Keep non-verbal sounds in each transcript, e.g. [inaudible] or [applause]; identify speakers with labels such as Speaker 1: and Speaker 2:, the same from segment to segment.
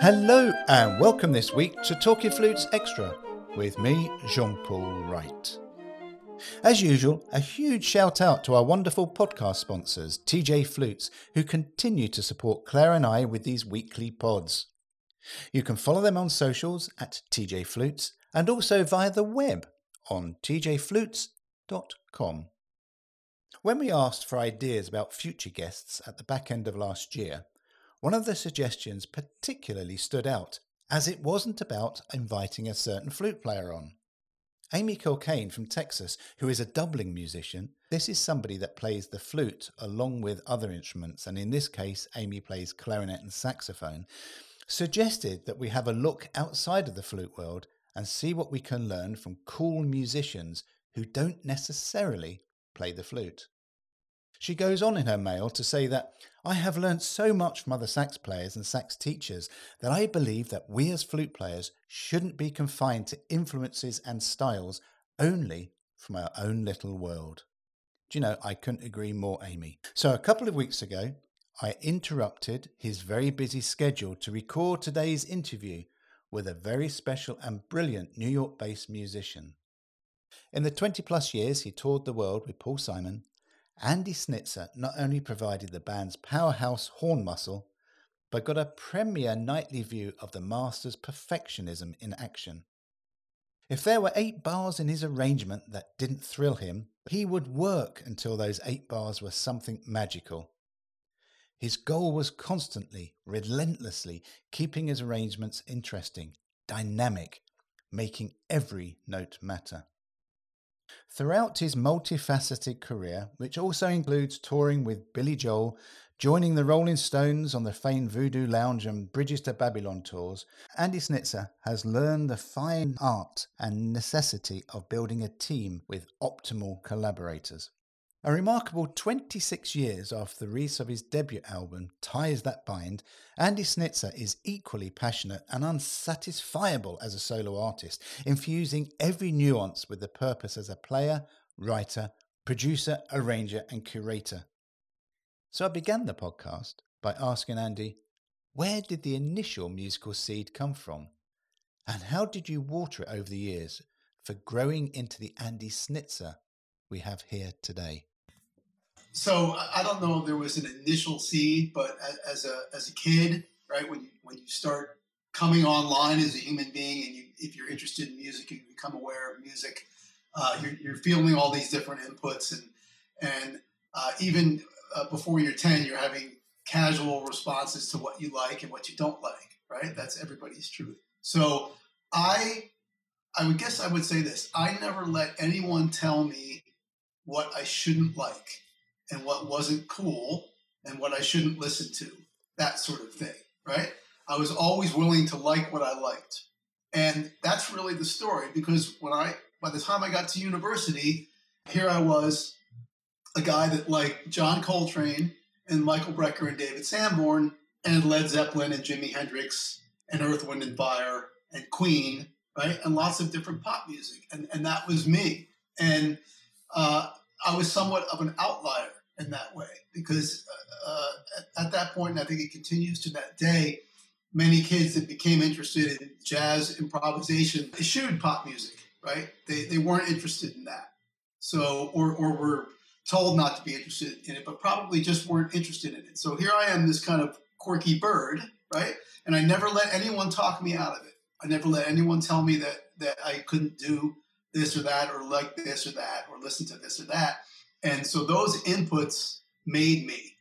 Speaker 1: Hello and welcome this week to Talkie Flutes Extra with me, Jean Paul Wright. As usual, a huge shout out to our wonderful podcast sponsors, TJ Flutes, who continue to support Claire and I with these weekly pods. You can follow them on socials at TJ Flutes and also via the web on tjflutes.com. When we asked for ideas about future guests at the back end of last year, one of the suggestions particularly stood out, as it wasn't about inviting a certain flute player on. Amy Kilcane from Texas, who is a doubling musician, this is somebody that plays the flute along with other instruments, and in this case, Amy plays clarinet and saxophone, suggested that we have a look outside of the flute world and see what we can learn from cool musicians who don't necessarily play the flute. She goes on in her mail to say that I have learned so much from other sax players and sax teachers that I believe that we as flute players shouldn't be confined to influences and styles only from our own little world. Do you know, I couldn't agree more, Amy. So a couple of weeks ago, I interrupted his very busy schedule to record today's interview with a very special and brilliant New York based musician. In the 20 plus years he toured the world with Paul Simon, Andy Snitzer not only provided the band's powerhouse horn muscle, but got a premier nightly view of the master's perfectionism in action. If there were eight bars in his arrangement that didn't thrill him, he would work until those eight bars were something magical. His goal was constantly, relentlessly keeping his arrangements interesting, dynamic, making every note matter. Throughout his multifaceted career, which also includes touring with Billy Joel, joining the Rolling Stones on the famed Voodoo Lounge and Bridges to Babylon tours, Andy Snitzer has learned the fine art and necessity of building a team with optimal collaborators. A remarkable 26 years after the release of his debut album, Ties That Bind, Andy Snitzer is equally passionate and unsatisfiable as a solo artist, infusing every nuance with the purpose as a player, writer, producer, arranger, and curator. So I began the podcast by asking Andy, where did the initial musical seed come from? And how did you water it over the years for growing into the Andy Snitzer we have here today?
Speaker 2: So I don't know if there was an initial seed, but as a as a kid, right when you, when you start coming online as a human being, and you, if you're interested in music, you become aware of music. Uh, you're, you're, feeling all these different inputs, and and uh, even uh, before you're ten, you're having casual responses to what you like and what you don't like. Right? That's everybody's truth. So I I would guess I would say this: I never let anyone tell me what I shouldn't like and what wasn't cool and what I shouldn't listen to, that sort of thing, right? I was always willing to like what I liked. And that's really the story because when I, by the time I got to university, here I was, a guy that liked John Coltrane and Michael Brecker and David Sanborn and Led Zeppelin and Jimi Hendrix and Earth, Wind and Fire and Queen, right? And lots of different pop music. And, and that was me. And uh, I was somewhat of an outlier in that way because uh, at, at, that point, and I think it continues to that day, many kids that became interested in jazz improvisation eschewed pop music, right? They, they weren't interested in that. So, or, or were told not to be interested in it, but probably just weren't interested in it. So here I am, this kind of quirky bird, right? And I never let anyone talk me out of it. I never let anyone tell me that that I couldn't do this or that, or like this or that, or listen to this or that. And so those inputs made me.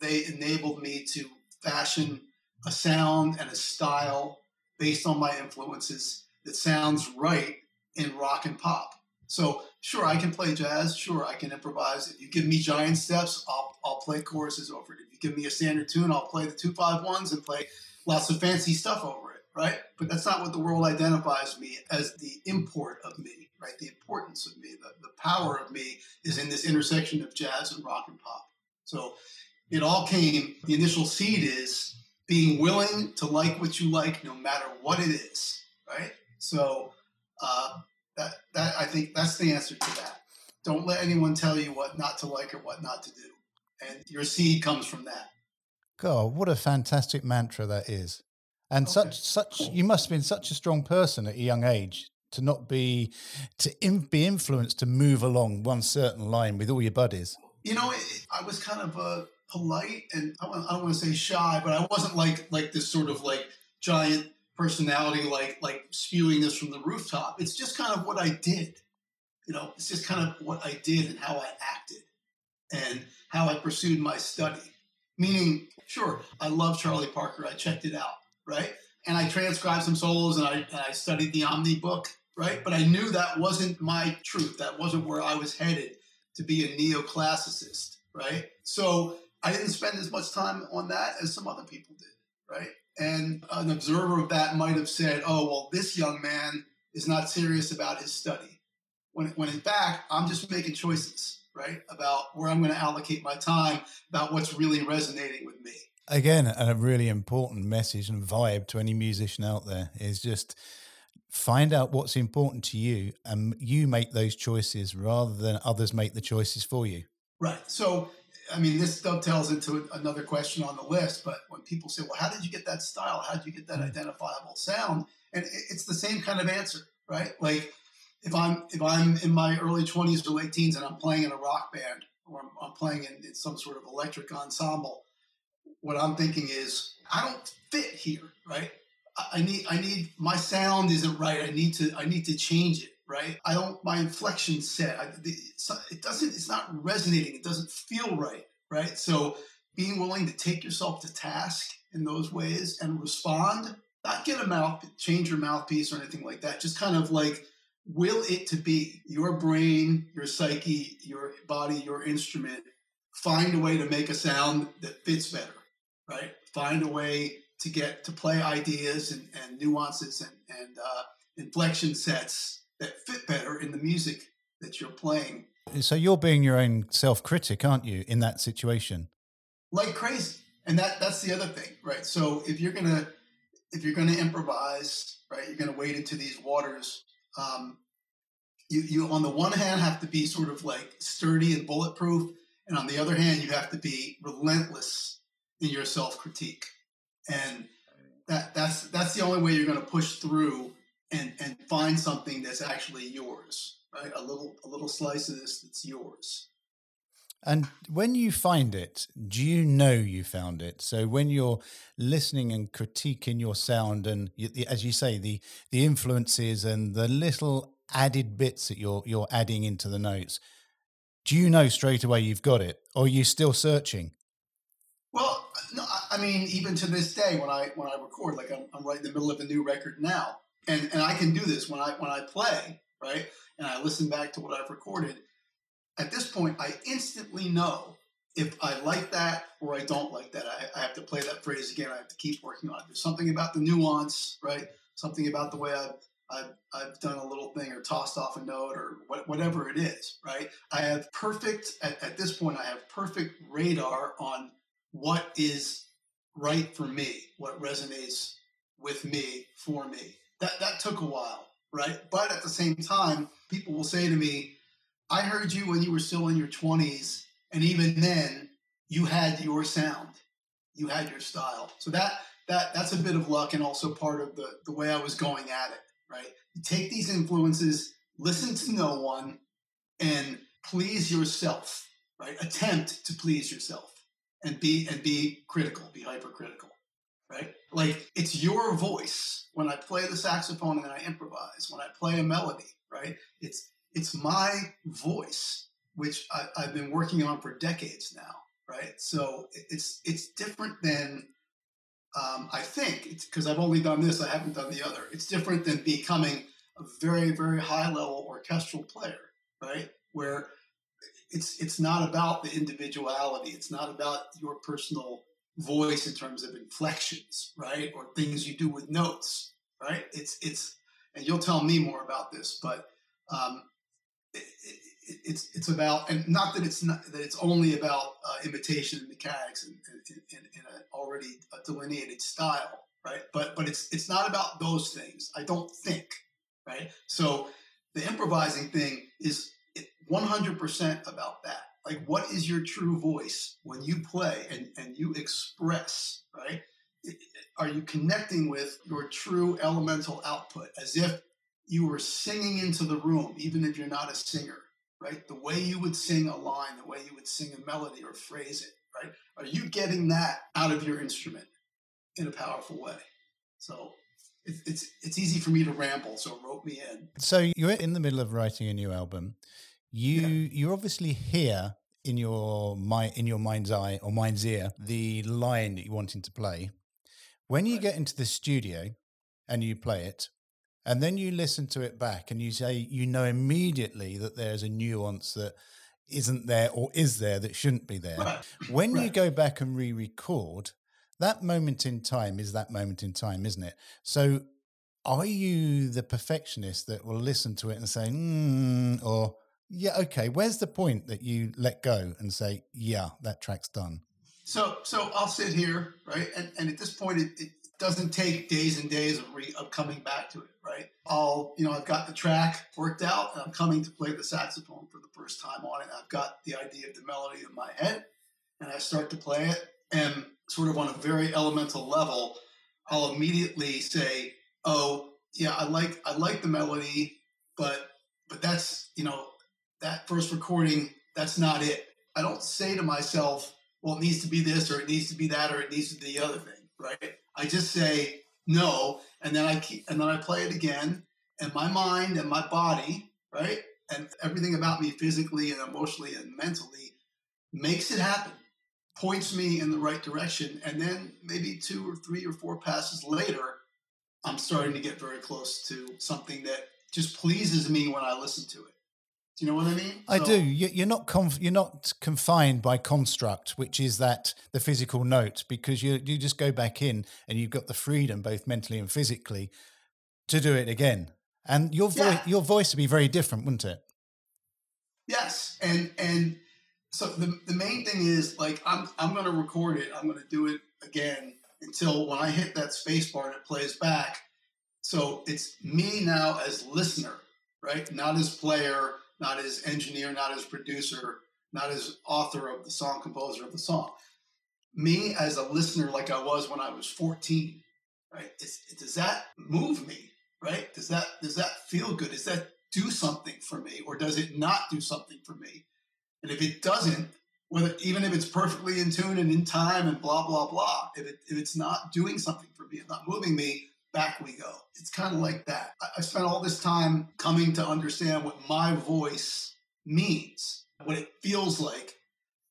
Speaker 2: They enabled me to fashion a sound and a style based on my influences that sounds right in rock and pop. So sure, I can play jazz. Sure, I can improvise. If you give me giant steps, I'll, I'll play choruses over it. If you give me a standard tune, I'll play the two five ones and play lots of fancy stuff over it. Right? But that's not what the world identifies me as the import of me right? The importance of me, the, the power of me is in this intersection of jazz and rock and pop. So it all came, the initial seed is being willing to like what you like no matter what it is, right? So uh, that, that I think that's the answer to that. Don't let anyone tell you what not to like or what not to do. And your seed comes from that.
Speaker 1: God, what a fantastic mantra that is. And okay. such such you must have been such a strong person at a young age to not be to in, be influenced to move along one certain line with all your buddies.
Speaker 2: You know, it, I was kind of uh, polite and I don't, want to say shy, but I wasn't like like this sort of like giant personality, like like spewing this from the rooftop. It's just kind of what I did. You know, it's just kind of what I did and how I acted and how I pursued my study. Meaning, sure, I love Charlie Parker. I checked it out, right? And I transcribed some solos and I, and I studied the Omnibook, right? But I knew that wasn't my truth. That wasn't where I was headed to be a neoclassicist, right? So I didn't spend as much time on that as some other people did, right? And an observer of that might have said, oh, well, this young man is not serious about his study. When, when in fact, I'm just making choices, right? About where I'm going to allocate my time, about what's really resonating with me.
Speaker 1: Again, a really important message and vibe to any musician out there is just find out what's important to you and you make those choices rather than others make the choices for you.
Speaker 2: Right. So I mean, this dovetails into another question on the list. But when people say, "Well, how did you get that style? How did you get that mm. identifiable sound?" and it's the same kind of answer, right? Like if I'm if I'm in my early 20s or late teens and I'm playing in a rock band or I'm, I'm playing in, in some sort of electric ensemble, what I'm thinking is I don't fit here, right? I need I need my sound isn't right. I need to I need to change it right? I don't, my inflection set, I, it doesn't, it's not resonating. It doesn't feel right, right? So being willing to take yourself to task in those ways and respond, not get a mouth, change your mouthpiece or anything like that. Just kind of like, will it to be your brain, your psyche, your body, your instrument, find a way to make a sound that fits better, right? Find a way to get to play ideas and, and nuances and, and uh, inflection sets that fit better in the music that you're playing.
Speaker 1: So you're being your own self-critic, aren't you, in that situation?
Speaker 2: Like crazy. And that that's the other thing, right? So if you're gonna if you're gonna improvise, right, you're gonna wade into these waters. Um, you you on the one hand have to be sort of like sturdy and bulletproof, and on the other hand, you have to be relentless in your self-critique. And that that's that's the only way you're gonna push through and and find something that's actually yours right? A little a little slice of this that's yours.
Speaker 1: And when you find it do you know you found it? So when you're listening and critiquing your sound and as you say the the influences and the little added bits that you're you're adding into the notes do you know straight away you've got it or are you still searching?
Speaker 2: Well no, i mean even to this day when i when i record like I'm, I'm right in the middle of a new record now and and I can do this when I when I play, right? And I listen back to what I've recorded. At this point, I instantly know if I like that or I don't like that. I, I have to play that phrase again. I have to keep working on it. There's something about the nuance, right? Something about the way I've I've, I've done a little thing or tossed off a note or what, whatever it is, right? I have perfect, at, at this point, I have perfect radar on what is right for me, what resonates with me, for me that that took a while, right? But at the same time, people will say to me, "I heard you when you were still in your 20s, and even then, you had your sound, you had your style." So that that that's a bit of luck, and also part of the the way I was going at it, right? You take these influences, listen to no one, and please yourself, right? Attempt to please yourself, and be and be critical, be hypercritical right? Like it's your voice when I play the saxophone and I improvise, when I play a melody, right? It's it's my voice, which I, have been working on for decades now, right? So it's it's different than um, I think it's because I've only done this, I haven't done the other. It's different than becoming a very very high level orchestral player, right? Where it's it's not about the individuality. It's not about your personal voice in terms of inflections, right? Or things you do with notes, right? It's it's and you'll tell me more about this, but um, it, it, it's it's about and not that it's not that it's only about uh, imitation and mechanics and in, an already delineated style, right? But but it's it's not about those things. I don't think, right? So the improvising thing is 100% about that. Like, what is your true voice when you play and, and you express, right? Are you connecting with your true elemental output as if you were singing into the room, even if you're not a singer, right? The way you would sing a line, the way you would sing a melody or phrase it, right? Are you getting that out of your instrument in a powerful way? So it's it's easy for me to ramble, so rope me in.
Speaker 1: So you're in the middle of writing a new album. You yeah. you're obviously here in your mind in your mind's eye or mind's ear the line that you're wanting to play. When you right. get into the studio and you play it, and then you listen to it back and you say you know immediately that there's a nuance that isn't there or is there that shouldn't be there. Right. When right. you go back and re-record, that moment in time is that moment in time, isn't it? So are you the perfectionist that will listen to it and say, mm, or yeah, okay, where's the point that you let go and say, yeah, that track's done?
Speaker 2: So, so I'll sit here, right? And, and at this point, it, it doesn't take days and days of, re, of coming back to it, right? I'll, you know, I've got the track worked out and I'm coming to play the saxophone for the first time on it. I've got the idea of the melody in my head and I start to play it. And sort of on a very elemental level, I'll immediately say, "Oh, yeah, I like I like the melody, but but that's you know that first recording that's not it." I don't say to myself, "Well, it needs to be this, or it needs to be that, or it needs to be the other thing." Right? I just say no, and then I keep and then I play it again, and my mind and my body, right, and everything about me physically and emotionally and mentally makes it happen points me in the right direction. And then maybe two or three or four passes later, I'm starting to get very close to something that just pleases me when I listen to it. Do you know what I mean?
Speaker 1: I so, do. You're not conf- you're not confined by construct, which is that the physical note, because you you just go back in and you've got the freedom, both mentally and physically, to do it again. And your voice yeah. your voice would be very different, wouldn't it?
Speaker 2: Yes, and and so the, the main thing is like I'm I'm gonna record it. I'm gonna do it again until when I hit that space bar and it plays back. So it's me now as listener, right? Not as player, not as engineer, not as producer, not as author of the song, composer of the song. Me as a listener, like I was when I was 14, right? It's, does that move me, right? Does that does that feel good? Does that do something for me, or does it not do something for me? And if it doesn't, whether even if it's perfectly in tune and in time and blah blah blah, if, it, if it's not doing something for me, it's not moving me, back we go. It's kind of like that. I, spent all this time coming to understand what my voice means, what it feels like.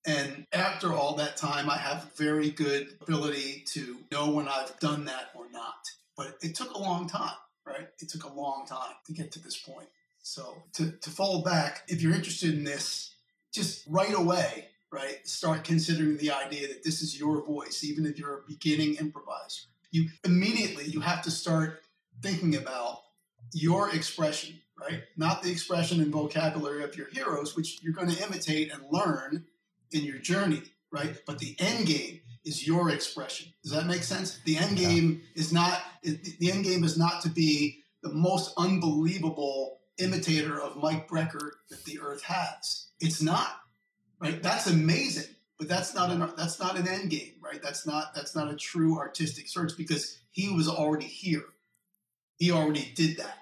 Speaker 2: And after all that time, I have very good ability to know when I've done that or not. But it took a long time, right? It took a long time to get to this point. So to, to fall back, if you're interested in this, just right away, right, start considering the idea that this is your voice, even if you're a beginning improviser. You immediately you have to start thinking about your expression, right? Not the expression and vocabulary of your heroes, which you're going to imitate and learn in your journey, right? But the end game is your expression. Does that make sense? The end game yeah. is not the end game is not to be the most unbelievable imitator of Mike Brecker that the earth has. It's not right. That's amazing, but that's not an that's not an end game, right? That's not that's not a true artistic search because he was already here. He already did that.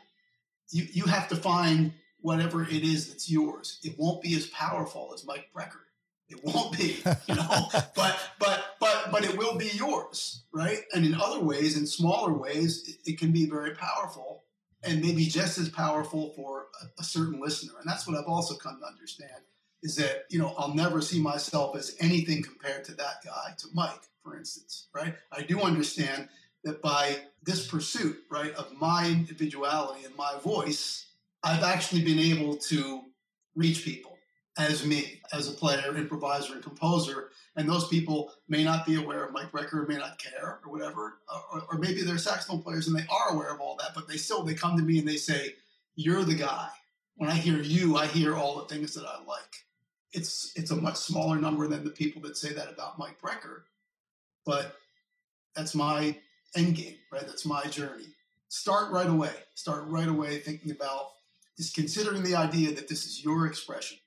Speaker 2: You you have to find whatever it is that's yours. It won't be as powerful as Mike Brecker. It won't be, you know, [laughs] but but but but it will be yours, right? And in other ways, in smaller ways, it, it can be very powerful and maybe just as powerful for a, a, certain listener. And that's what I've also come to understand is that, you know, I'll never see myself as anything compared to that guy, to Mike, for instance, right? I do understand that by this pursuit, right, of my individuality and my voice, I've actually been able to reach people as me, as a player, improviser, and composer. And those people may not be aware of Mike Brecker, may not care, or whatever. Or, or, maybe they're saxophone players and they are aware of all that, but they still they come to me and they say, "You're the guy, when I hear you, I hear all the things that I like. It's it's a much smaller number than the people that say that about Mike Brecker, but that's my end game, right? That's my journey. Start right away. Start right away thinking about just considering the idea that this is your expression,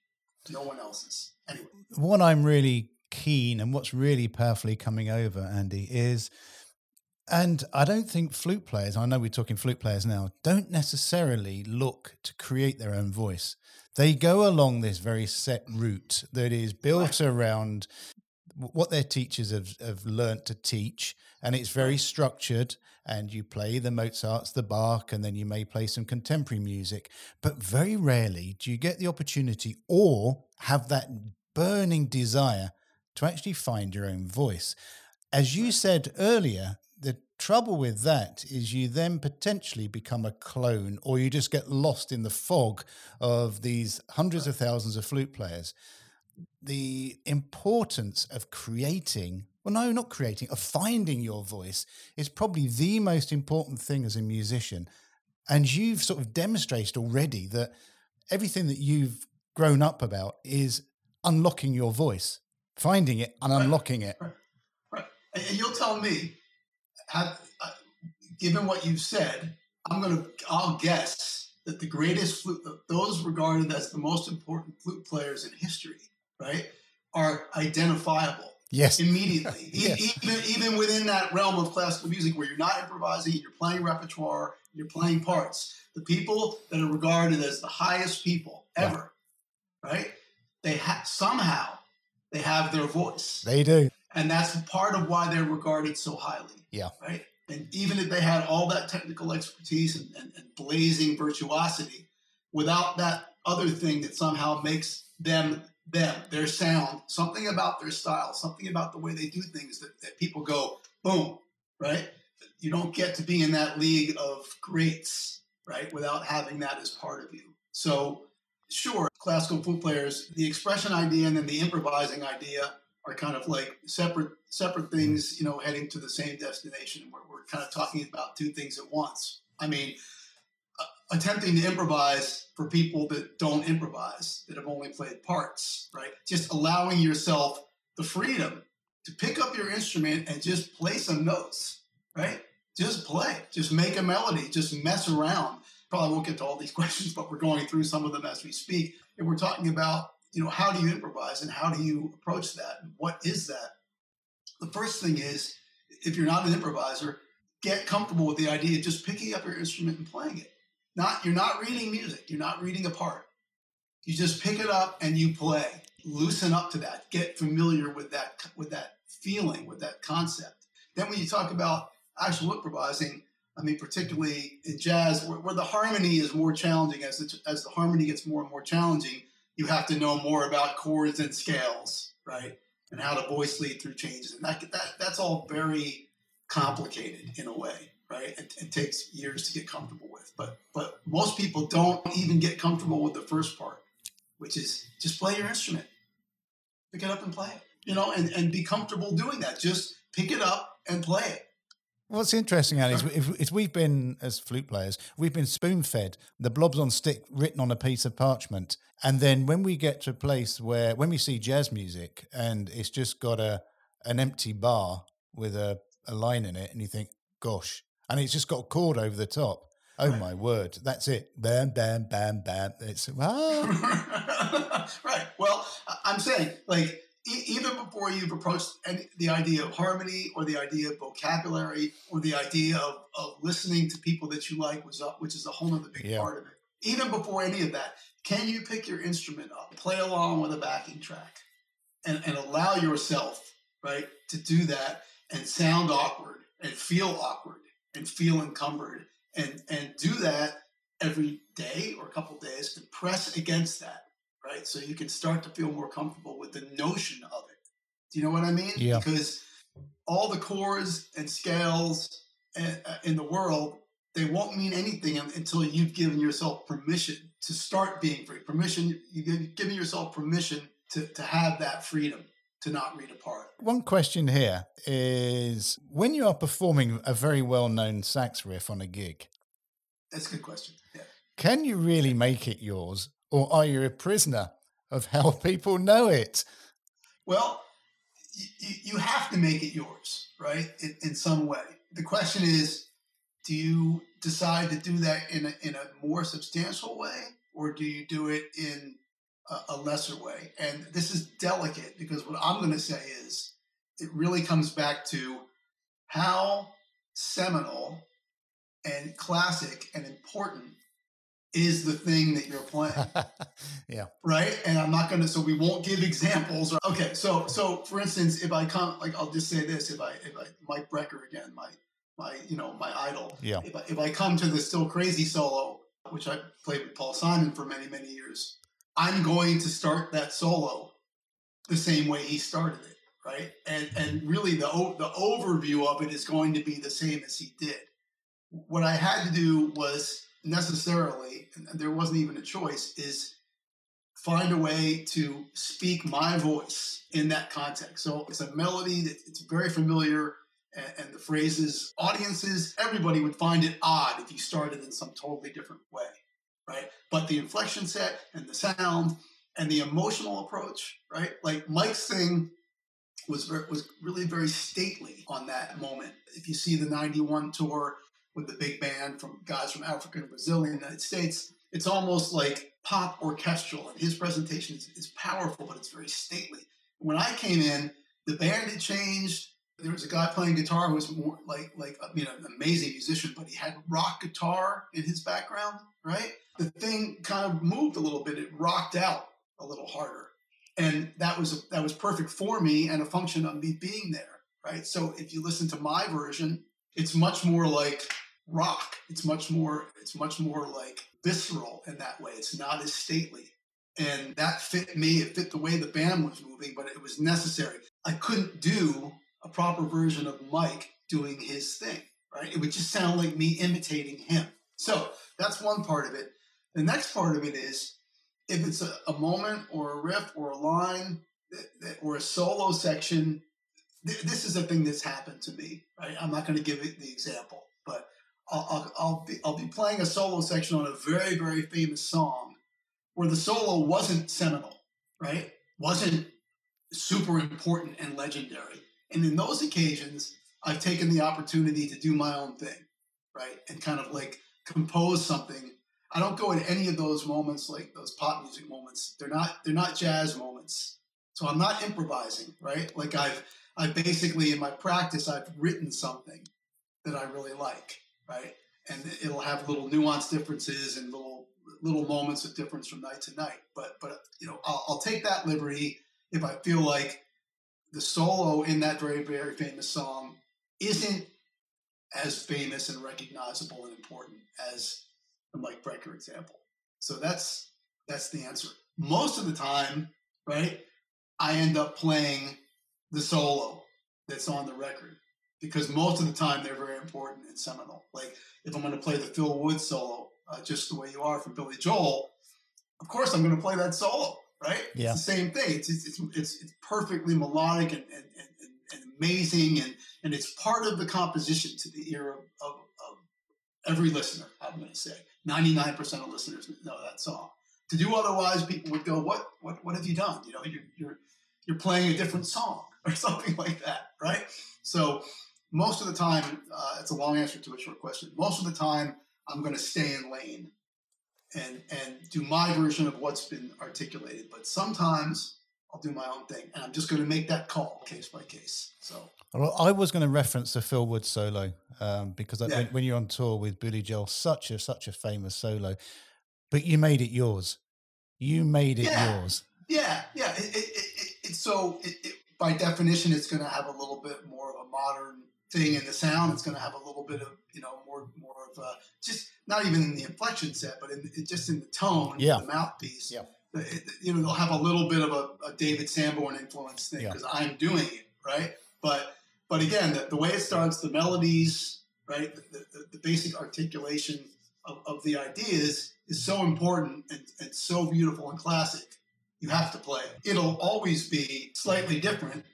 Speaker 2: no one else's. Anyway,
Speaker 1: what I'm really keen and what's really powerfully coming over, Andy, is and I don't think flute players, I know we're talking flute players now, don't necessarily look to create their own voice. They go along this very set route that is built around what their teachers have, have learnt to teach, and it's very structured. And you play the Mozarts, the Bach, and then you may play some contemporary music. But very rarely do you get the opportunity or have that burning desire to actually find your own voice. As you said earlier, trouble with that is you then potentially become a clone or you just get lost in the fog of these hundreds of thousands of flute players. The importance of creating, well, no, not creating, of finding your voice is probably the most important thing as a musician. And you've sort of demonstrated already that everything that you've grown up about is unlocking your voice, finding it and unlocking it.
Speaker 2: Right. right. And you'll tell me have, uh, given what you've said, I'm going to, I'll guess that the greatest flute, those regarded as the most important flute players in history, right, are identifiable.
Speaker 1: Yes. [laughs]
Speaker 2: Immediately. yes. Even, even within that realm of classical music where you're not improvising, you're playing repertoire, you're playing parts. The people that are regarded as the highest people ever, yeah. right? They have somehow they have their voice.
Speaker 1: They do.
Speaker 2: And that's part of why they're regarded so highly.
Speaker 1: Yeah.
Speaker 2: Right. And even if they had all that technical expertise and, and, and blazing virtuosity, without that other thing that somehow makes them them, their sound, something about their style, something about the way they do things that, that people go, boom, right? You don't get to be in that league of greats, right, without having that as part of you. So, sure, classical flute players, the expression idea and then the improvising idea are kind of like separate separate things, you know, heading to the same destination. We're, we're kind of talking about two things at once. I mean, uh, attempting to improvise for people that don't improvise, that have only played parts, right? Just allowing yourself the freedom to pick up your instrument and just play some notes, right? Just play, just make a melody, just mess around. Probably won't get to all these [laughs] questions, but we're going through some of them as we speak. And we're talking about you know, how do you improvise and how do you approach that? What is that? The first thing is, if you're not an improviser, get comfortable with the idea of just picking up your instrument and playing it. Not you're not reading music, you're not reading a part. You just pick it up and you play. Loosen up to that. Get familiar with that with that feeling, with that concept. Then when you talk about actual improvising, I mean, particularly in jazz, where, where the harmony is more challenging, as the, as the harmony gets more and more challenging, you have to know more about chords and scales, right? And how to voice lead through changes. And that, that that's all very complicated in a way, right? It, it takes years to get comfortable with. But but most people don't even get comfortable with the first part, which is just play your instrument. Pick it up and play it. You know, and, and be comfortable doing that. Just pick it up and play it.
Speaker 1: What's interesting, Ali, is if, if, we've been, as flute players, we've been spoon fed the blobs on stick written on a piece of parchment. And then when we get to a place where, when we see jazz music and it's just got a an empty bar with a, a line in it, and you think, gosh, and it's just got a chord over the top. Oh right. my word, that's it. Bam, bam, bam, bam. It's
Speaker 2: ah. [laughs] right. Well, I'm saying, like, even before you've approached any, the idea of harmony or the idea of vocabulary or the idea of, of listening to people that you like, which, which is a whole other big yeah. part of it. Even before any of that, can you pick your instrument up, play along with a backing track, and, and allow yourself, right, to do that and sound awkward and feel awkward and feel encumbered and, and do that every day or a couple days and press against that right? So you can start to feel more comfortable with the notion of it. Do you know what I mean?
Speaker 1: Yeah.
Speaker 2: Because all the chords and scales uh, uh, in the world, they won't mean anything until you've given yourself permission to start being free. Permission, you've given yourself permission to, to have that freedom to not read a part.
Speaker 1: One question here is when you are performing a very well known sax riff on a gig.
Speaker 2: That's a good question. Yeah.
Speaker 1: Can you really make it yours, or are you a prisoner of how [laughs] people know it?
Speaker 2: Well, you, you have to make it yours, right? In, in some way. The question is, do you decide to do that in a, in a more substantial way, or do you do it in a, a lesser way? And this is delicate because what I'm going to say is, it really comes back to how seminal and classic and important is the thing that you're playing. [laughs]
Speaker 1: yeah.
Speaker 2: Right. And I'm not going to, so we won't give examples. Okay. So, so for instance, if I come, like, I'll just say this, if I, if I, Mike Brecker again, my, my, you know, my idol.
Speaker 1: Yeah.
Speaker 2: If I, if I come to the Still Crazy solo, which I played with Paul Simon for many, many years, I'm going to start that solo the same way he started it. Right. And, and really the, the overview of it is going to be the same as he did. What I had to do was necessarily, and there wasn't even a choice, is find a way to speak my voice in that context. So it's a melody that it's very familiar, and, the phrases, audiences, everybody would find it odd if you started in some totally different way, right? But the inflection set and the sound and the emotional approach, right? Like Mike's thing was was really very stately on that moment. If you see the 91 tour, with the big band from guys from Africa and Brazil and the United States. It's almost like pop orchestral, and his presentation is, is powerful, but it's very stately. When I came in, the band had changed. There was a guy playing guitar who was more like like I mean an amazing musician, but he had rock guitar in his background, right? The thing kind of moved a little bit. It rocked out a little harder, and that was that was perfect for me and a function of me being there, right? So if you listen to my version, it's much more like rock. It's much more it's much more like visceral in that way. It's not as stately. And that fit me. It fit the way the band was moving, but it was necessary. I couldn't do a proper version of Mike doing his thing, right? It would just sound like me imitating him. So that's one part of it. The next part of it is if it's a, a moment or a riff or a line or a solo section, th- this is a thing that's happened to me, right? I'm not going to give it the example, but I'll, I'll, be, I'll be playing a solo section on a very, very famous song where the solo wasn't seminal, right? Wasn't super important and legendary. And in those occasions, I've taken the opportunity to do my own thing, right? And kind of like compose something. I don't go in any of those moments like those pop music moments. They're not they're not jazz moments. So I'm not improvising, right? Like I've I basically in my practice I've written something that I really like right? And it'll have little nuance differences and little little moments of difference from night to night. But but you know, I'll, I'll take that liberty if I feel like the solo in that very very famous song isn't as famous and recognizable and important as the Mike Brecker example. So that's that's the answer. Most of the time, right, I end up playing the solo that's on the record because most of the time they're very important and seminal. Like if I'm going to play the Phil Woods solo, uh, just the way you are from Billy Joel, of course I'm going to play that solo, right?
Speaker 1: Yeah.
Speaker 2: It's the same thing. It's it's it's, it's, it's perfectly melodic and, and, and, and, amazing, and and it's part of the composition to the ear of, of, of every listener. I'm going to say 99% of listeners know that song. To do otherwise, people would go, "What what what have you done? You know, you're you're you're playing a different song [laughs] or something like that, right?" So most of the time, uh, it's a long answer to a short question. Most of the time, I'm going to stay in lane and and do my version of what's been articulated. But sometimes I'll do my own thing, and I'm just going to make that call case by case. So.
Speaker 1: Well, I was going to reference the Phil Woods solo um, because yeah. when, when, you're on tour with Billy Joel, such a such a famous solo, but you made it yours. You made it
Speaker 2: yeah.
Speaker 1: yours.
Speaker 2: Yeah, yeah. It, it, it, it so by definition, it's going to have a little bit more of a modern thing in the sound. It's going to have a little bit of you know more more of a, just not even in the inflection set, but in, just in the tone,
Speaker 1: yeah.
Speaker 2: the mouthpiece.
Speaker 1: Yeah.
Speaker 2: It, you know, they'll have a little bit of a, a David Sanborn influence thing because yeah. I'm doing it right. But but again, the, the, way it starts, the melodies, right, the, the, the basic articulation of, of, the ideas is so important and, and so beautiful and classic. You have to play it. It'll always be slightly different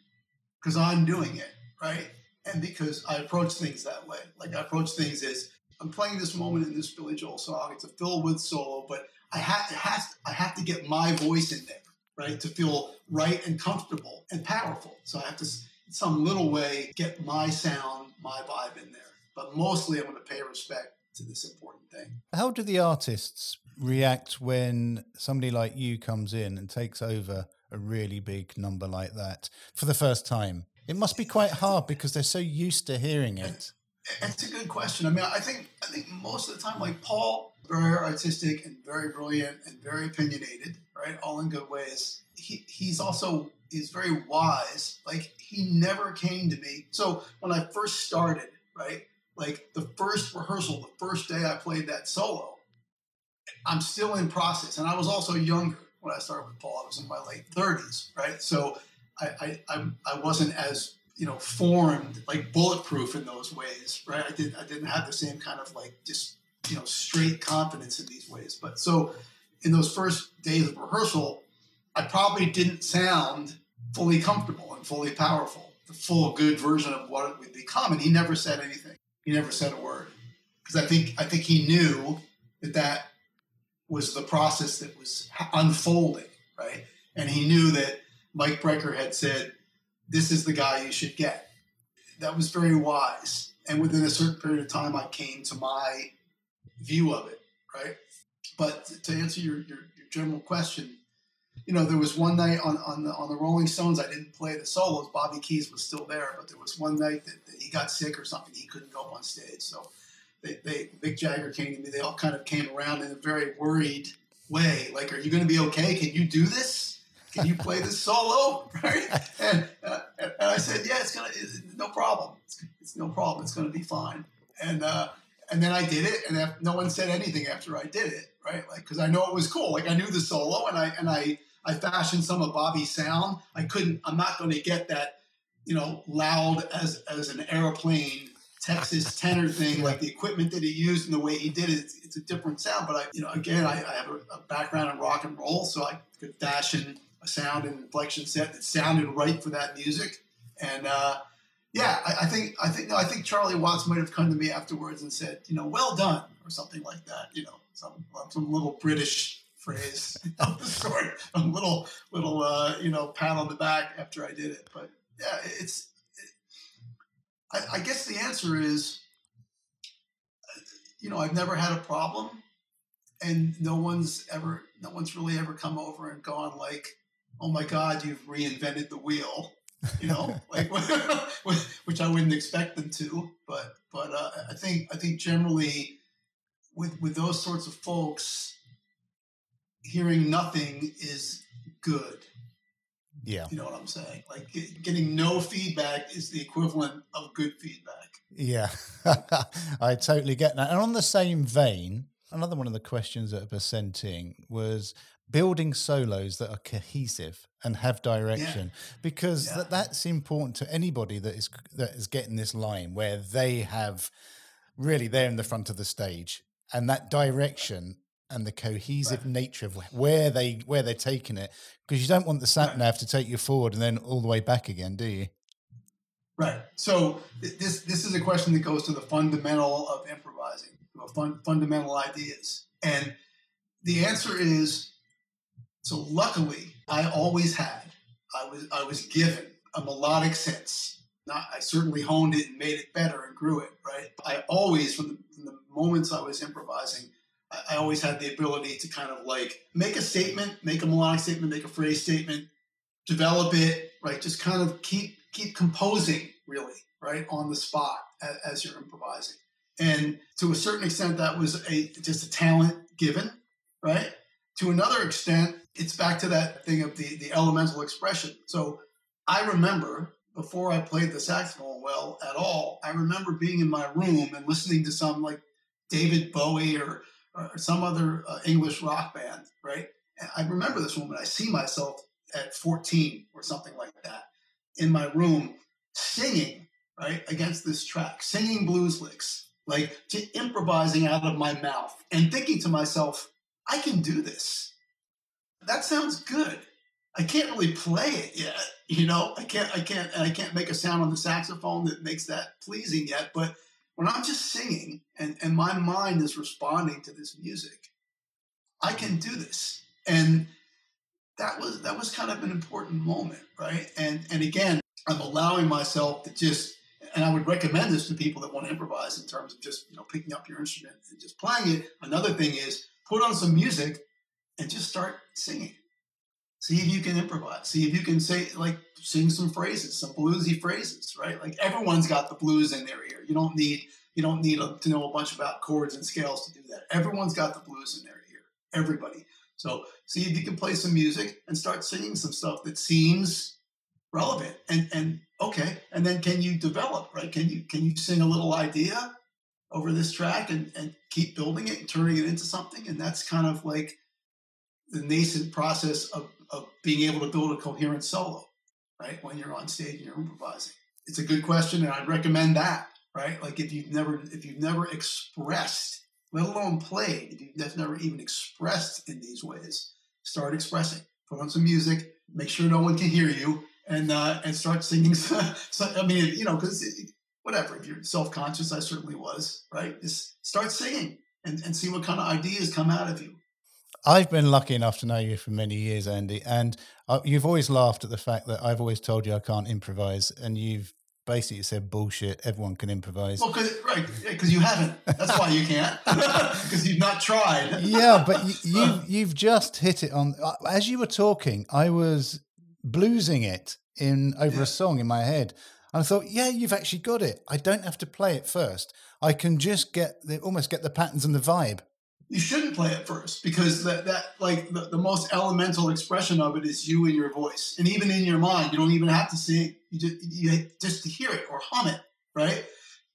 Speaker 2: because I'm doing it, right? And because I approach things that way. Like I approach things as I'm playing this moment in this Billy Joel song. It's a Phil Woods solo, but I have it has I have to get my voice in there, right, to feel right and comfortable and powerful. So I have to, some little way, get my sound, my vibe in there. But mostly, I'm going to pay respect to this important thing.
Speaker 1: How do the artists react when somebody like you comes in and takes over a really big number like that for the first time? It must be quite hard because they're so used to hearing it.
Speaker 2: It's a good question. I mean, I think I think most of the time, like Paul, very artistic and very brilliant and very opinionated, right? All in good ways. He, he's also he's very wise. Like he never came to me. So when I first started, right, like the first rehearsal, the first day I played that solo, I'm still in process, and I was also younger when I started with Paul. I was in my late 30s, right? So I I, I wasn't as you know formed like bulletproof in those ways, right? I did I didn't have the same kind of like just you know straight confidence in these ways. But so in those first days of rehearsal, I probably didn't sound fully comfortable and fully powerful, the full good version of what it would become. And he never said anything. He never said a word because I think I think he knew that that was the process that was unfolding, right? And he knew that Mike Brecker had said, "This is the guy you should get." That was very wise. And within a certain period of time, I came to my view of it, right? But to answer your, your, your general question, you know, there was one night on, on the on the Rolling Stones, I didn't play the solos. Bobby Keys was still there, but there was one night that, that he got sick or something. He couldn't go up on stage. So they, they Mick Jagger came to me. They all kind of came around in a very worried way. Like, are you going to be okay? Can you do this? Can you play this solo? [laughs] Right? And, uh, and I said, yeah, it's gonna, it's, no problem. It's, it's, no problem. It's to be fine. And uh, and then I did it, and no one said anything after I did it, right? Like, because I know it was cool. Like, I knew the solo, and I and I I fashioned some of Bobby's sound. I couldn't. I'm not going to get that, you know, loud as as an airplane Texas tenor thing, like the equipment that he used and the way he did it. It's, it's a different sound. But I, you know, again, I, I have a, a, background in rock and roll, so I could fashion a sound and inflection set that sounded right for that music. And uh, yeah, I, I, think I think no, I think Charlie Watts might have come to me afterwards and said, you know, well done or something like that. You know, some some little British phrase [laughs] [laughs] of the sort, a little little uh, you know pat on the back after I did it. But yeah, it's. It, I, I guess the answer is, you know, I've never had a problem, and no one's ever, no one's really ever come over and gone like, "Oh my God, you've reinvented the wheel." you know, [laughs] like [laughs] which I wouldn't expect them to. But but uh, I think I think generally with with those sorts of folks, hearing nothing is good.
Speaker 1: Yeah,
Speaker 2: you know what I'm saying. Like getting no feedback is the equivalent of good feedback.
Speaker 1: Yeah, [laughs] I totally get that. And on the same vein, another one of the questions that were sent in was building solos that are cohesive and have direction yeah. because yeah. That, that's important to anybody that is that is getting this line where they have really they're in the front of the stage and that direction and the cohesive right. nature of where they where they're taking it because you don't want the sat nav right. to take you forward and then all the way back again do you
Speaker 2: right so this this is a question that goes to the fundamental of improvising you know, fun, fundamental ideas and the answer is so luckily, I always had, I was, I was given a melodic sense. Not, I certainly honed it and made it better and grew it, right? I always, from the, from the moments I was improvising, I, I always had the ability to kind of like make a statement, make a melodic statement, make a phrase statement, develop it, right? Just kind of keep keep composing, really, right, on the spot as, as you're improvising. And to a certain extent, that was a just a talent given, right? To another extent, it's back to that thing of the, the elemental expression. So I remember before I played the saxophone well at all, I remember being in my room and listening to some like David Bowie or, or some other uh, English rock band, right? And I remember this moment. I see myself at 14 or something like that in my room singing, right, against this track, singing blues licks, like to improvising out of my mouth and thinking to myself, I can do this that sounds good. I can't really play it yet. You know, I can't, I can't, and I can't make a sound on the saxophone that makes that pleasing yet. But when I'm just singing and, and my mind is responding to this music, I can do this. And that was that was kind of an important moment, right? And and again, I'm allowing myself to just and I would recommend this to people that want to improvise in terms of just you know picking up your instrument and just playing it. Another thing is put on some music and just start singing. See if you can improvise. See if you can say like sing some phrases, some bluesy phrases, right? Like everyone's got the blues in their ear. You don't need you don't need to know a bunch about chords and scales to do that. Everyone's got the blues in their ear. Everybody. So see if you can play some music and start singing some stuff that seems relevant and and okay. And then can you develop, right? Can you can you sing a little idea over this track and, and keep building it and turning it into something? And that's kind of like the nascent process of, of being able to build a coherent solo, right? When you're on stage and you're improvising. It's a good question, and I'd recommend that, right? Like if you've never if you've never expressed, let alone played, if you've never even expressed in these ways, start expressing. Put on some music, make sure no one can hear you, and uh, and start singing. [laughs] so, I mean, you know, because whatever, if you're self conscious, I certainly was, right? Just start singing and, and see what kind of ideas come out of you.
Speaker 1: I've been lucky enough to know you for many years, Andy, and uh, you've always laughed at the fact that I've always told you I can't improvise, and you've basically said bullshit. Everyone can improvise.
Speaker 2: Well, cause, right, because you haven't. That's why you can't, [laughs] because you've not tried.
Speaker 1: yeah, but you, [laughs] you've you've just hit it on. Uh, as you were talking, I was bluesing it in over yeah. a song in my head. And I thought, yeah, you've actually got it. I don't have to play it first. I can just get the almost get the patterns and the vibe
Speaker 2: you shouldn't play it first because that, that like the, the most elemental expression of it is you and your voice. And even in your mind you don't even have to sing you just you just to hear it or hum it right?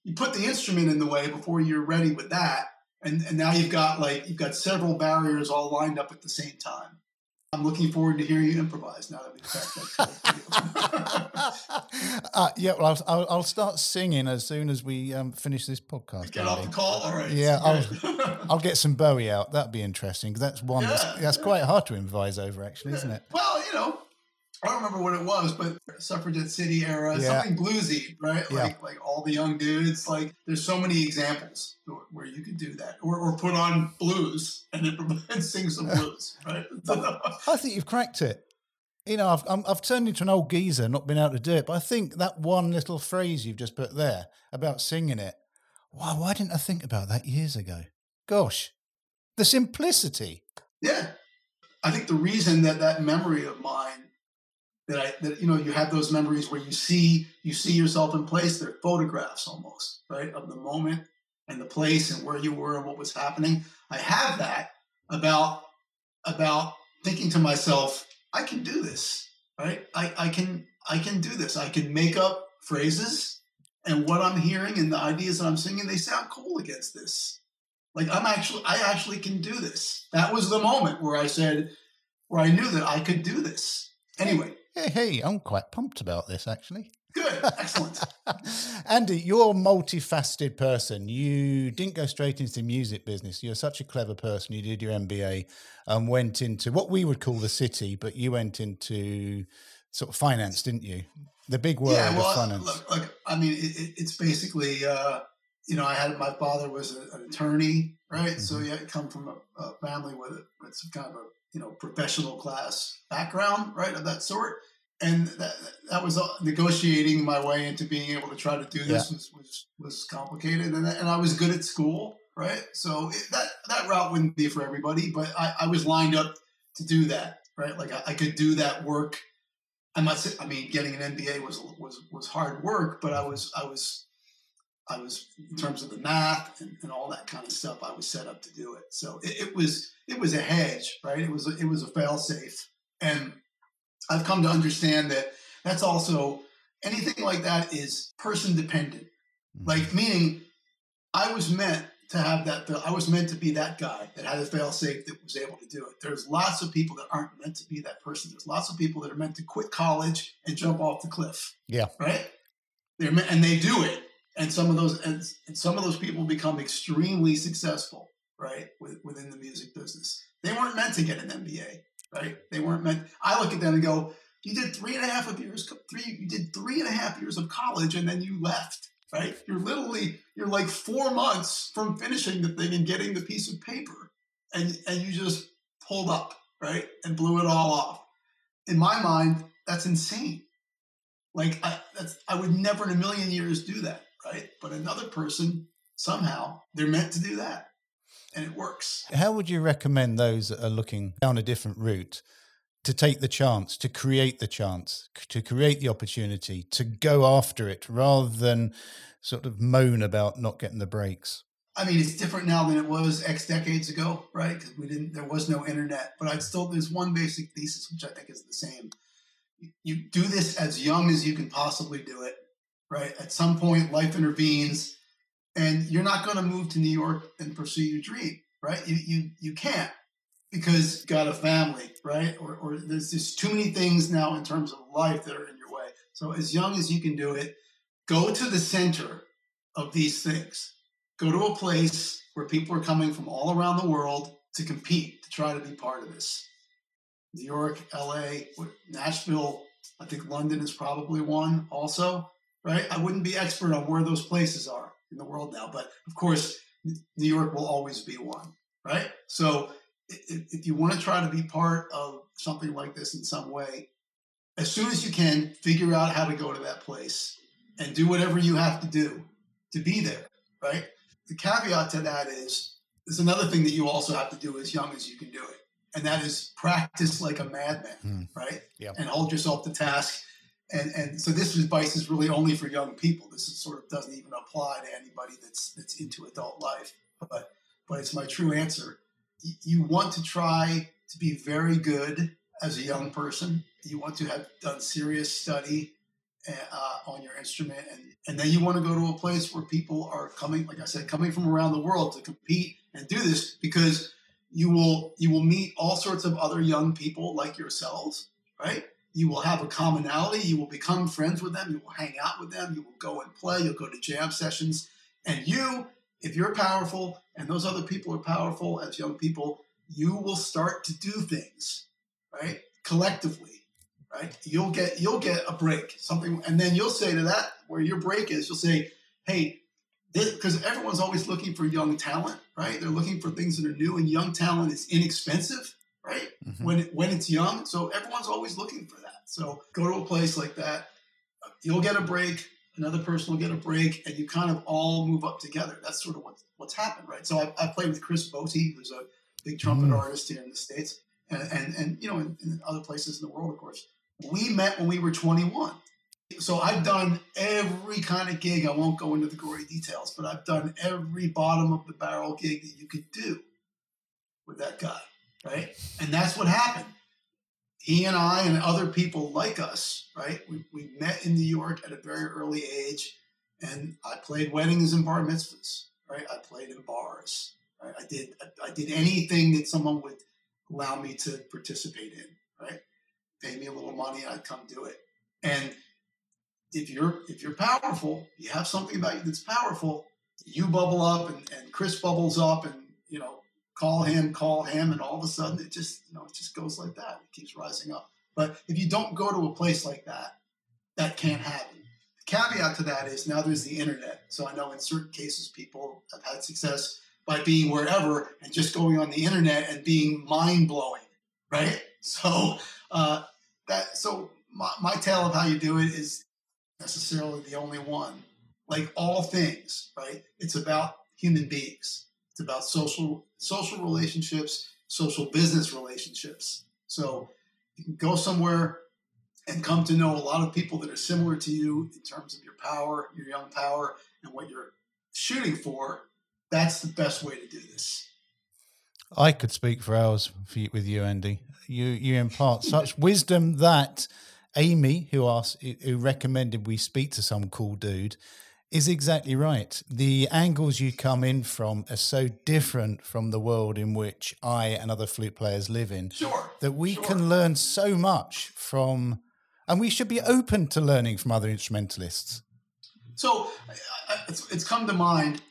Speaker 2: You put the instrument in the way before you're ready with that and, and now you've got like you've got several barriers all lined up at the same time I'm looking forward to hearing you improvise now that we've [laughs]
Speaker 1: uh, yeah, well, I'll, I'll, I'll, start singing as soon as we um, finish this podcast.
Speaker 2: Get off the call, all right.
Speaker 1: Yeah, I'll, [laughs] I'll get some Bowie out. That'd be interesting because that's one yeah, that's, that's yeah. quite hard to improvise over, actually, yeah. isn't it?
Speaker 2: Well, you know, I don't remember what it was, but Suffragette City era, something bluesy, right? Like like all the young dudes. Like there's so many examples where you could do that, or, or put on blues and then [laughs] and sing some blues, right? [laughs]
Speaker 1: I think you've cracked it. You know, I've i have turned into an old geezer, not been able to do it. But I think that one little phrase you've just put there about singing it. Wow, why didn't I think about that years ago? Gosh, the simplicity.
Speaker 2: Yeah, I think the reason that that memory of mine that I that you know you have those memories where you see you see yourself in place. They're photographs almost, right, of the moment and the place and where you were and what was happening. I have that about about thinking to myself, I can do this, right? I, I can I can do this. I can make up phrases and what I'm hearing and the ideas that I'm singing, they sound cool against this. Like I'm actually I actually can do this. That was the moment where I said, where I knew that I could do this. Anyway,
Speaker 1: Hey, hey, I'm quite pumped about this actually.
Speaker 2: Good, excellent. [laughs]
Speaker 1: Andy, you're a multifaceted person. You didn't go straight into the music business. You're such a clever person. You did your MBA and went into what we would call the city, but you went into sort of finance, didn't you? The big world yeah, well, of finance.
Speaker 2: Look, look I mean, it, it's basically, uh, you know, I had my father was a, an attorney, right? Mm-hmm. So yeah, I come from a, a family with, with some kind of a you know professional class background, right, of that sort. And that, that was uh, negotiating my way into being able to try to do this yeah. was, was, was complicated, and, and I was good at school, right? So it, that that route wouldn't be for everybody, but I, I was lined up to do that, right? Like I, I could do that work. I'm not. I mean, getting an MBA was was was hard work, but I was I was I was in terms of the math and, and all that kind of stuff. I was set up to do it. So it, it was it was a hedge, right? It was a, it was a fail safe, and I've come to understand that that's also anything like that is person dependent. Mm-hmm. Like meaning, I was meant to have that. I was meant to be that guy that had a fail safe that was able to do it. There's lots of people that aren't meant to be that person. There's lots of people that are meant to quit college and jump off the cliff.
Speaker 1: Yeah.
Speaker 2: Right. They're and they do it and some of those and, and some of those people become extremely successful right with, within the music business they weren't meant to get an mba right they weren't meant i look at them and go you did three and a half of years three you did three and a half years of college and then you left right? You're literally you're like four months from finishing the thing and getting the piece of paper, and and you just pulled up, right, and blew it all off. In my mind, that's insane. Like I, that's I would never in a million years do that, right? But another person somehow they're meant to do that, and it works.
Speaker 1: How would you recommend those that are looking down a different route? to take the chance, to create the chance, to create the opportunity, to go after it rather than sort of moan about not getting the breaks?
Speaker 2: I mean, it's different now than it was X decades ago, right? Because we didn't, there was no internet. But I'd still, there's one basic thesis which I think is the same. You do this as young as you can possibly do it, right? At some point, life intervenes, and you're not going to move to New York and pursue your dream, right? You you you can't because you got a family, right? Or, or there's just too many things now in terms of life that are in your way. So as young as you can do it, go to the center of these things. Go to a place where people are coming from all around the world to compete, to try to be part of this. New York, LA, Nashville, I think London is probably one also, right? I wouldn't be expert on where those places are in the world now, but of course, New York will always be one, right? So if, you want to try to be part of something like this in some way, as soon as you can, figure out how to go to that place and do whatever you have to do to be there, right? The caveat to that is there's another thing that you also have to do as young as you can do it, and that is practice like a madman, mm. right?
Speaker 1: Yeah.
Speaker 2: And hold yourself to task. And and so this advice is really only for young people. This is sort of doesn't even apply to anybody that's that's into adult life. But but it's my true answer you want to try to be very good as a young person. You want to have done serious study uh, on your instrument, and, and then you want to go to a place where people are coming, like I said, coming from around the world to compete and do this because you will you will meet all sorts of other young people like yourselves, right? You will have a commonality. You will become friends with them. You will hang out with them. You will go and play. You'll go to jam sessions, and you if you're powerful and those other people are powerful as young people, you will start to do things, right? Collectively, right? You'll get you'll get a break, something, and then you'll say to that where your break is, you'll say, "Hey, because everyone's always looking for young talent, right? They're looking for things that are new, and young talent is inexpensive, right? Mm-hmm. When it, when it's young, so everyone's always looking for that. So go to a place like that, you'll get a break another person will get a break, and you kind of all move up together. That's sort of what, what's happened, right? So I, I played with Chris Botti, who's a big trumpet mm. artist here in the States, and, and, and you know, in, in, other places in the world, of course. We met when we were 21. So I've done every kind of gig. I won't go into the gory details, but I've done every bottom of the barrel gig that you could do with that guy, right? And that's what happened he and I and other people like us, right? We, we met in New York at a very early age, and I played weddings and bar mitzvahs, right? I played in bars. Right? I did I, I did anything that someone would allow me to participate in, right? Pay me a little money, I'd come do it. And if you're if you're powerful, you have something about you that's powerful, you bubble up and, and Chris bubbles up and you know call him, call him, and all of a sudden it just, you know, it just goes like that. It keeps rising up. But if you don't go to a place like that, that can't happen. The caveat to that is now there's the internet. So I know in certain cases people have had success by being wherever and just going on the internet and being mind blowing, right? So uh, that so my, my tale of how you do it is necessarily the only one. Like all things, right? It's about human beings. It's about social social relationships, social business relationships. So you can go somewhere and come to know a lot of people that are similar to you in terms of your power, your young power, and what you're shooting for. That's the best way to do this.
Speaker 1: I could speak for hours with you, Andy. You you impart such [laughs] wisdom that Amy, who asked, who recommended we speak to some cool dude, is exactly right. The angles you come in from are so different from the world in which I and other flute players live in.
Speaker 2: Sure.
Speaker 1: That we
Speaker 2: sure.
Speaker 1: can learn so much from, and we should be open to learning from other instrumentalists.
Speaker 2: So it's, it's come to mind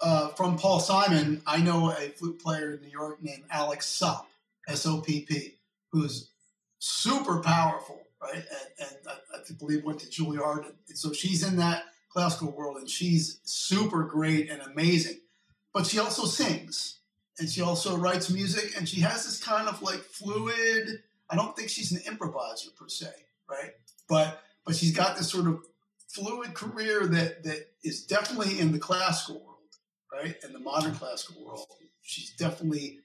Speaker 2: uh, from Paul Simon. I know a flute player in New York named Alex Sopp, S O P P, who's super powerful, right? And, and I, I believe went to Juilliard. And so she's in that classical world, and she's super great and amazing. But she also sings, and she also writes music, and she has this kind of like fluid. I don't think she's an improviser per se, right? But but she's got this sort of fluid career that that is definitely in the classical world, right? In the modern classical world, she's definitely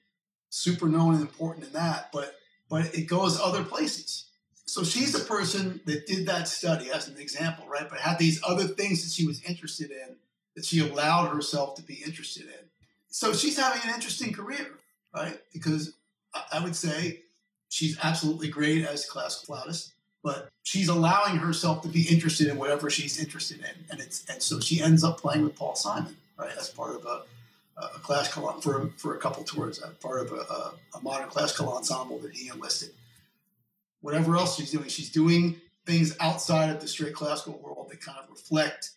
Speaker 2: super known and important in that. But but it goes other places. So she's a person that did that study as an example, right? But had these other things that she was interested in that she allowed herself to be interested in. So she's having an interesting career, right? Because I would say she's absolutely great as classical flautist, but she's allowing herself to be interested in whatever she's interested in, and it's and so she ends up playing with Paul Simon, right, as part of a, a classical for for a couple tours, as part of a, a modern classical ensemble that he enlisted whatever else she's doing. She's doing things outside of the straight classical world that kind of reflect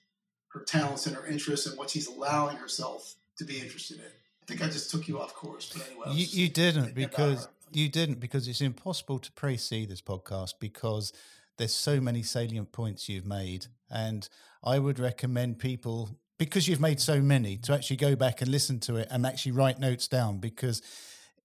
Speaker 2: her talents and her interests and what she's allowing herself to be interested in. I think I just took you off course, but anyway.
Speaker 1: You, you didn't because you didn't because it's impossible to pre-see this podcast because there's so many salient points you've made, and I would recommend people because you've made so many to actually go back and listen to it and actually write notes down because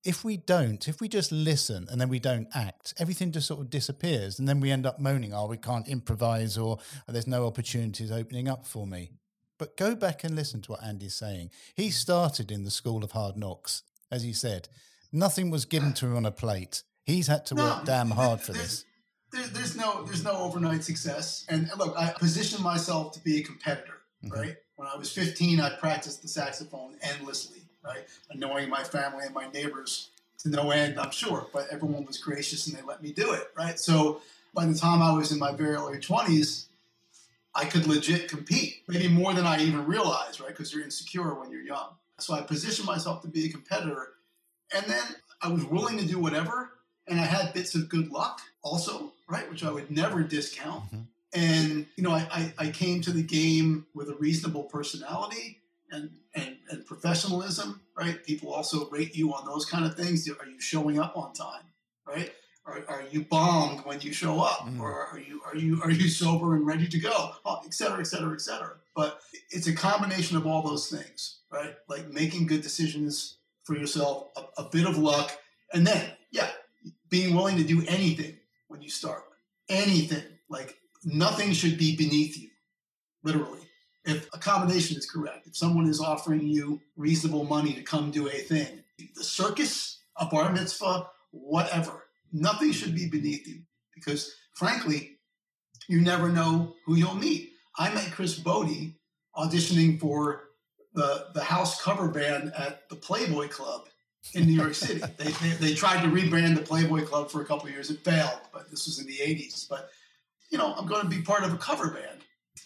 Speaker 1: if we don't, if we just listen and then we don't act, everything just sort of disappears. And then we end up moaning, oh, we can't improvise or there's no opportunities opening up for me. But go back and listen to what Andy's saying. He started in the school of hard knocks, as he said. Nothing was given to him on a plate. He's had to no, work damn hard for this.
Speaker 2: There, there's no there's no overnight success. And look, I positioned myself to be a competitor, mm-hmm. right? When I was 15, I practiced the saxophone endlessly right? Annoying my family and my neighbors to no end, I'm sure. But everyone was gracious and they let me do it, right? So by the time I was in my very early 20s, I could legit compete, maybe more than I even realized, right? Because you're insecure when you're young. So I positioned myself to be a competitor. And then I was willing to do whatever. And I had bits of good luck also, right? Which I would never discount. Mm-hmm. And, you know, I, I, I came to the game with a reasonable personality and, and, and professionalism, right? People also rate you on those kind of things. Are you showing up on time, right? Are, are you bombed when you show up, mm. or are you are you are you sober and ready to go, oh, et cetera, et cetera, et cetera. But it's a combination of all those things, right? Like making good decisions for yourself, a, a bit of luck, and then yeah, being willing to do anything when you start. Anything like nothing should be beneath you, literally if a combination is correct, if someone is offering you reasonable money to come do a thing, the circus, a bar mitzvah, whatever, nothing should be beneath you because, frankly, you never know who you'll meet. I met Chris Botti auditioning for the, the house cover band at the Playboy Club in New York City. [laughs] they, they, they, tried to rebrand the Playboy Club for a couple years. It failed, but this was in the 80s. But, you know, I'm going to be part of a cover band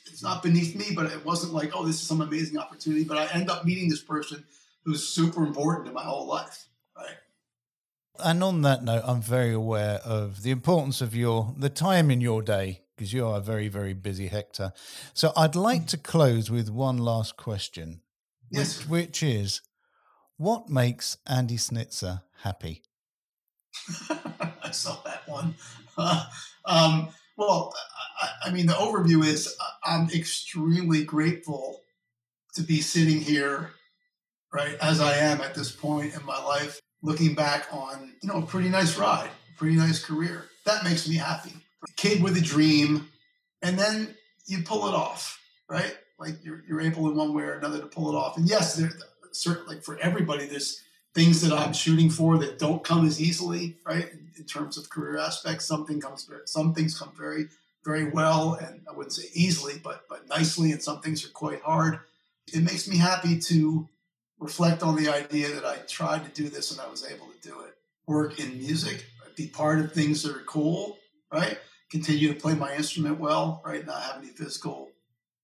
Speaker 2: it's not beneath me, but it wasn't like, oh, this is some amazing opportunity. But I end up meeting this person who's super important in my whole life, right?
Speaker 1: And on that note, I'm very aware of the importance of your the time in your day because you are a very very busy Hector. So I'd like to close with one last question,
Speaker 2: yes,
Speaker 1: which, which is, what makes Andy Snitzer happy? [laughs]
Speaker 2: I saw that one. [laughs] Uh, um, well, I, I mean, the overview is uh, I'm extremely grateful to be sitting here, right, as I am at this point in my life, looking back on, you know, a pretty nice ride, a pretty nice career. That makes me happy. Kid with a dream, and then you pull it off, right? Like you're, you're able in one way or another to pull it off. And yes, there, certainly like for everybody, there's things that I'm shooting for that don't come as easily, right? In, terms of career aspects, something comes some things come very, very well, and I wouldn't say easily, but but nicely, and some things are quite hard. It makes me happy to reflect on the idea that I tried to do this and I was able to do it. Work in music, be part of things that are cool, right? Continue to play my instrument well, right? Not have any physical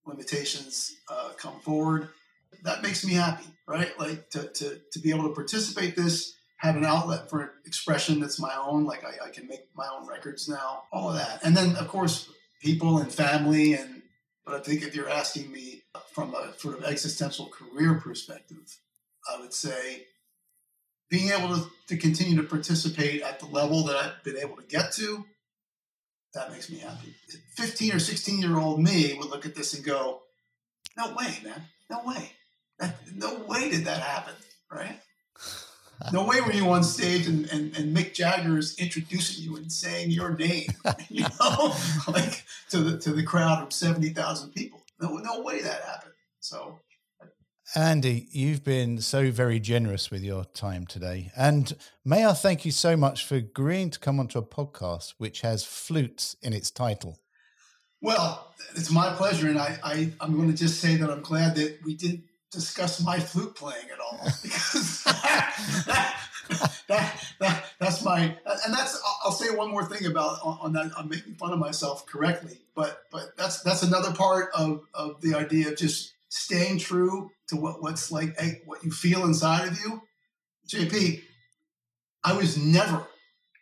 Speaker 2: limitations uh, come forward that makes me happy, right? Like to, to, to be able to participate this, have an outlet for expression that's my own, like I, I can make my own records now, all of that. And then of course, people and family and, but I think if you're asking me from a sort of existential career perspective, I would say being able to, to continue to participate at the level that I've been able to get to, that makes me happy. 15 or 16 year old me would look at this and go, no way, man, no way, that, no way did that happen, right? No way were you on stage and, and, and Mick Jagger is introducing you and saying your name, [laughs] you know, like to the to the crowd of seventy thousand people. No, no way that happened. So
Speaker 1: Andy, you've been so very generous with your time today. And may I thank you so much for agreeing to come onto a podcast which has flutes in its title.
Speaker 2: Well, it's my pleasure. And I, I, I'm going to just say that I'm glad that we didn't discuss my flute playing at all [laughs] because that, that, that, that's my, and that's, I'll say one more thing about on, on that. I'm making fun of myself correctly, but, but that's, that's another part of, of the idea of just staying true to what, what's like what you feel inside of you. JP, I was never,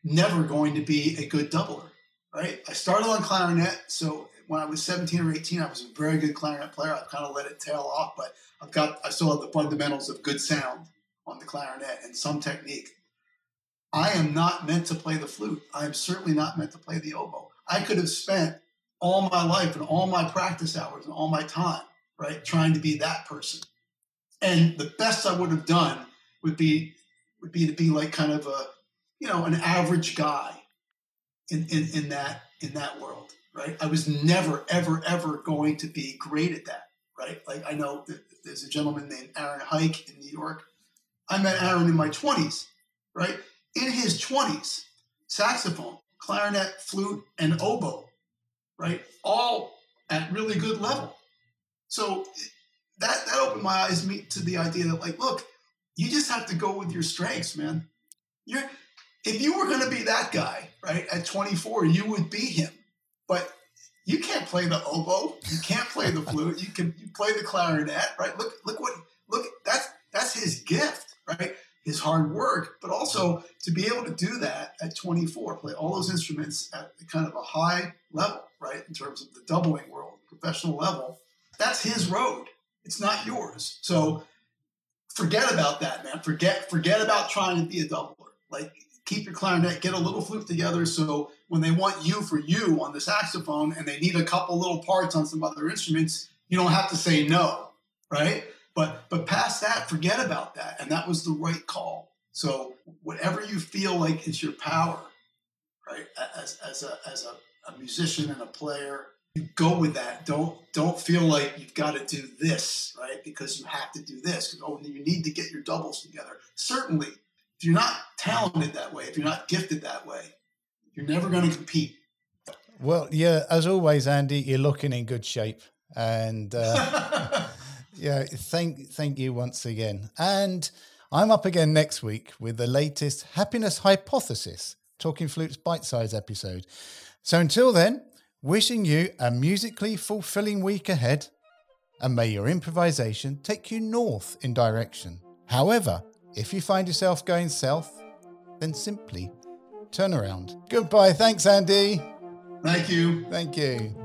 Speaker 2: never going to be a good doubler, right? I started on clarinet. So when I was 17 or 18, I was a very good clarinet player. I kind of let it tail off, but I've got, I still have the fundamentals of good sound on the clarinet and some technique. I am not meant to play the flute. I am certainly not meant to play the oboe. I could have spent all my life and all my practice hours and all my time right? Trying to be that person. And the best I would have done would be would be to be like kind of a you know an average guy in in, in that in that world, right? I was never ever ever going to be great at that, right? Like I know there's a gentleman named Aaron Heick in New York. I met Aaron in my 20s, right? In his 20s, saxophone, clarinet, flute, and oboe, right? All at really good level. So that that opened my eyes to the idea that like, look, you just have to go with your strengths, man. You're if you were going to be that guy, right, at 24, you would be him. But you can't play the oboe, you can't play the flute, you can you play the clarinet, right? Look, look what look that's that's his gift, right? His hard work, but also to be able to do that at 24, play all those instruments at kind of a high level, right, in terms of the doubling world, professional level that's his road. It's not yours. So forget about that, man. Forget forget about trying to be a doubler. Like keep your clarinet, get a little flute together so when they want you for you on the saxophone and they need a couple little parts on some other instruments, you don't have to say no, right? But but past that, forget about that. And that was the right call. So whatever you feel like is your power, right? As as a as a, a musician and a player, you go with that. Don't don't feel like you've got to do this, right? Because you have to do this. Oh, you need to get your doubles together. Certainly, if you're not talented that way, if you're not gifted that way, you're never going to compete.
Speaker 1: Well, yeah, as always, Andy, you're looking in good shape, and uh, [laughs] yeah, thank thank you once again. And I'm up again next week with the latest happiness hypothesis, talking flutes bite-size episode. So until then, Wishing you a musically fulfilling week ahead, and may your improvisation take you north in direction. However, if you find yourself going south, then simply turn around. Goodbye. Thanks, Andy.
Speaker 2: Thank you.
Speaker 1: Thank you.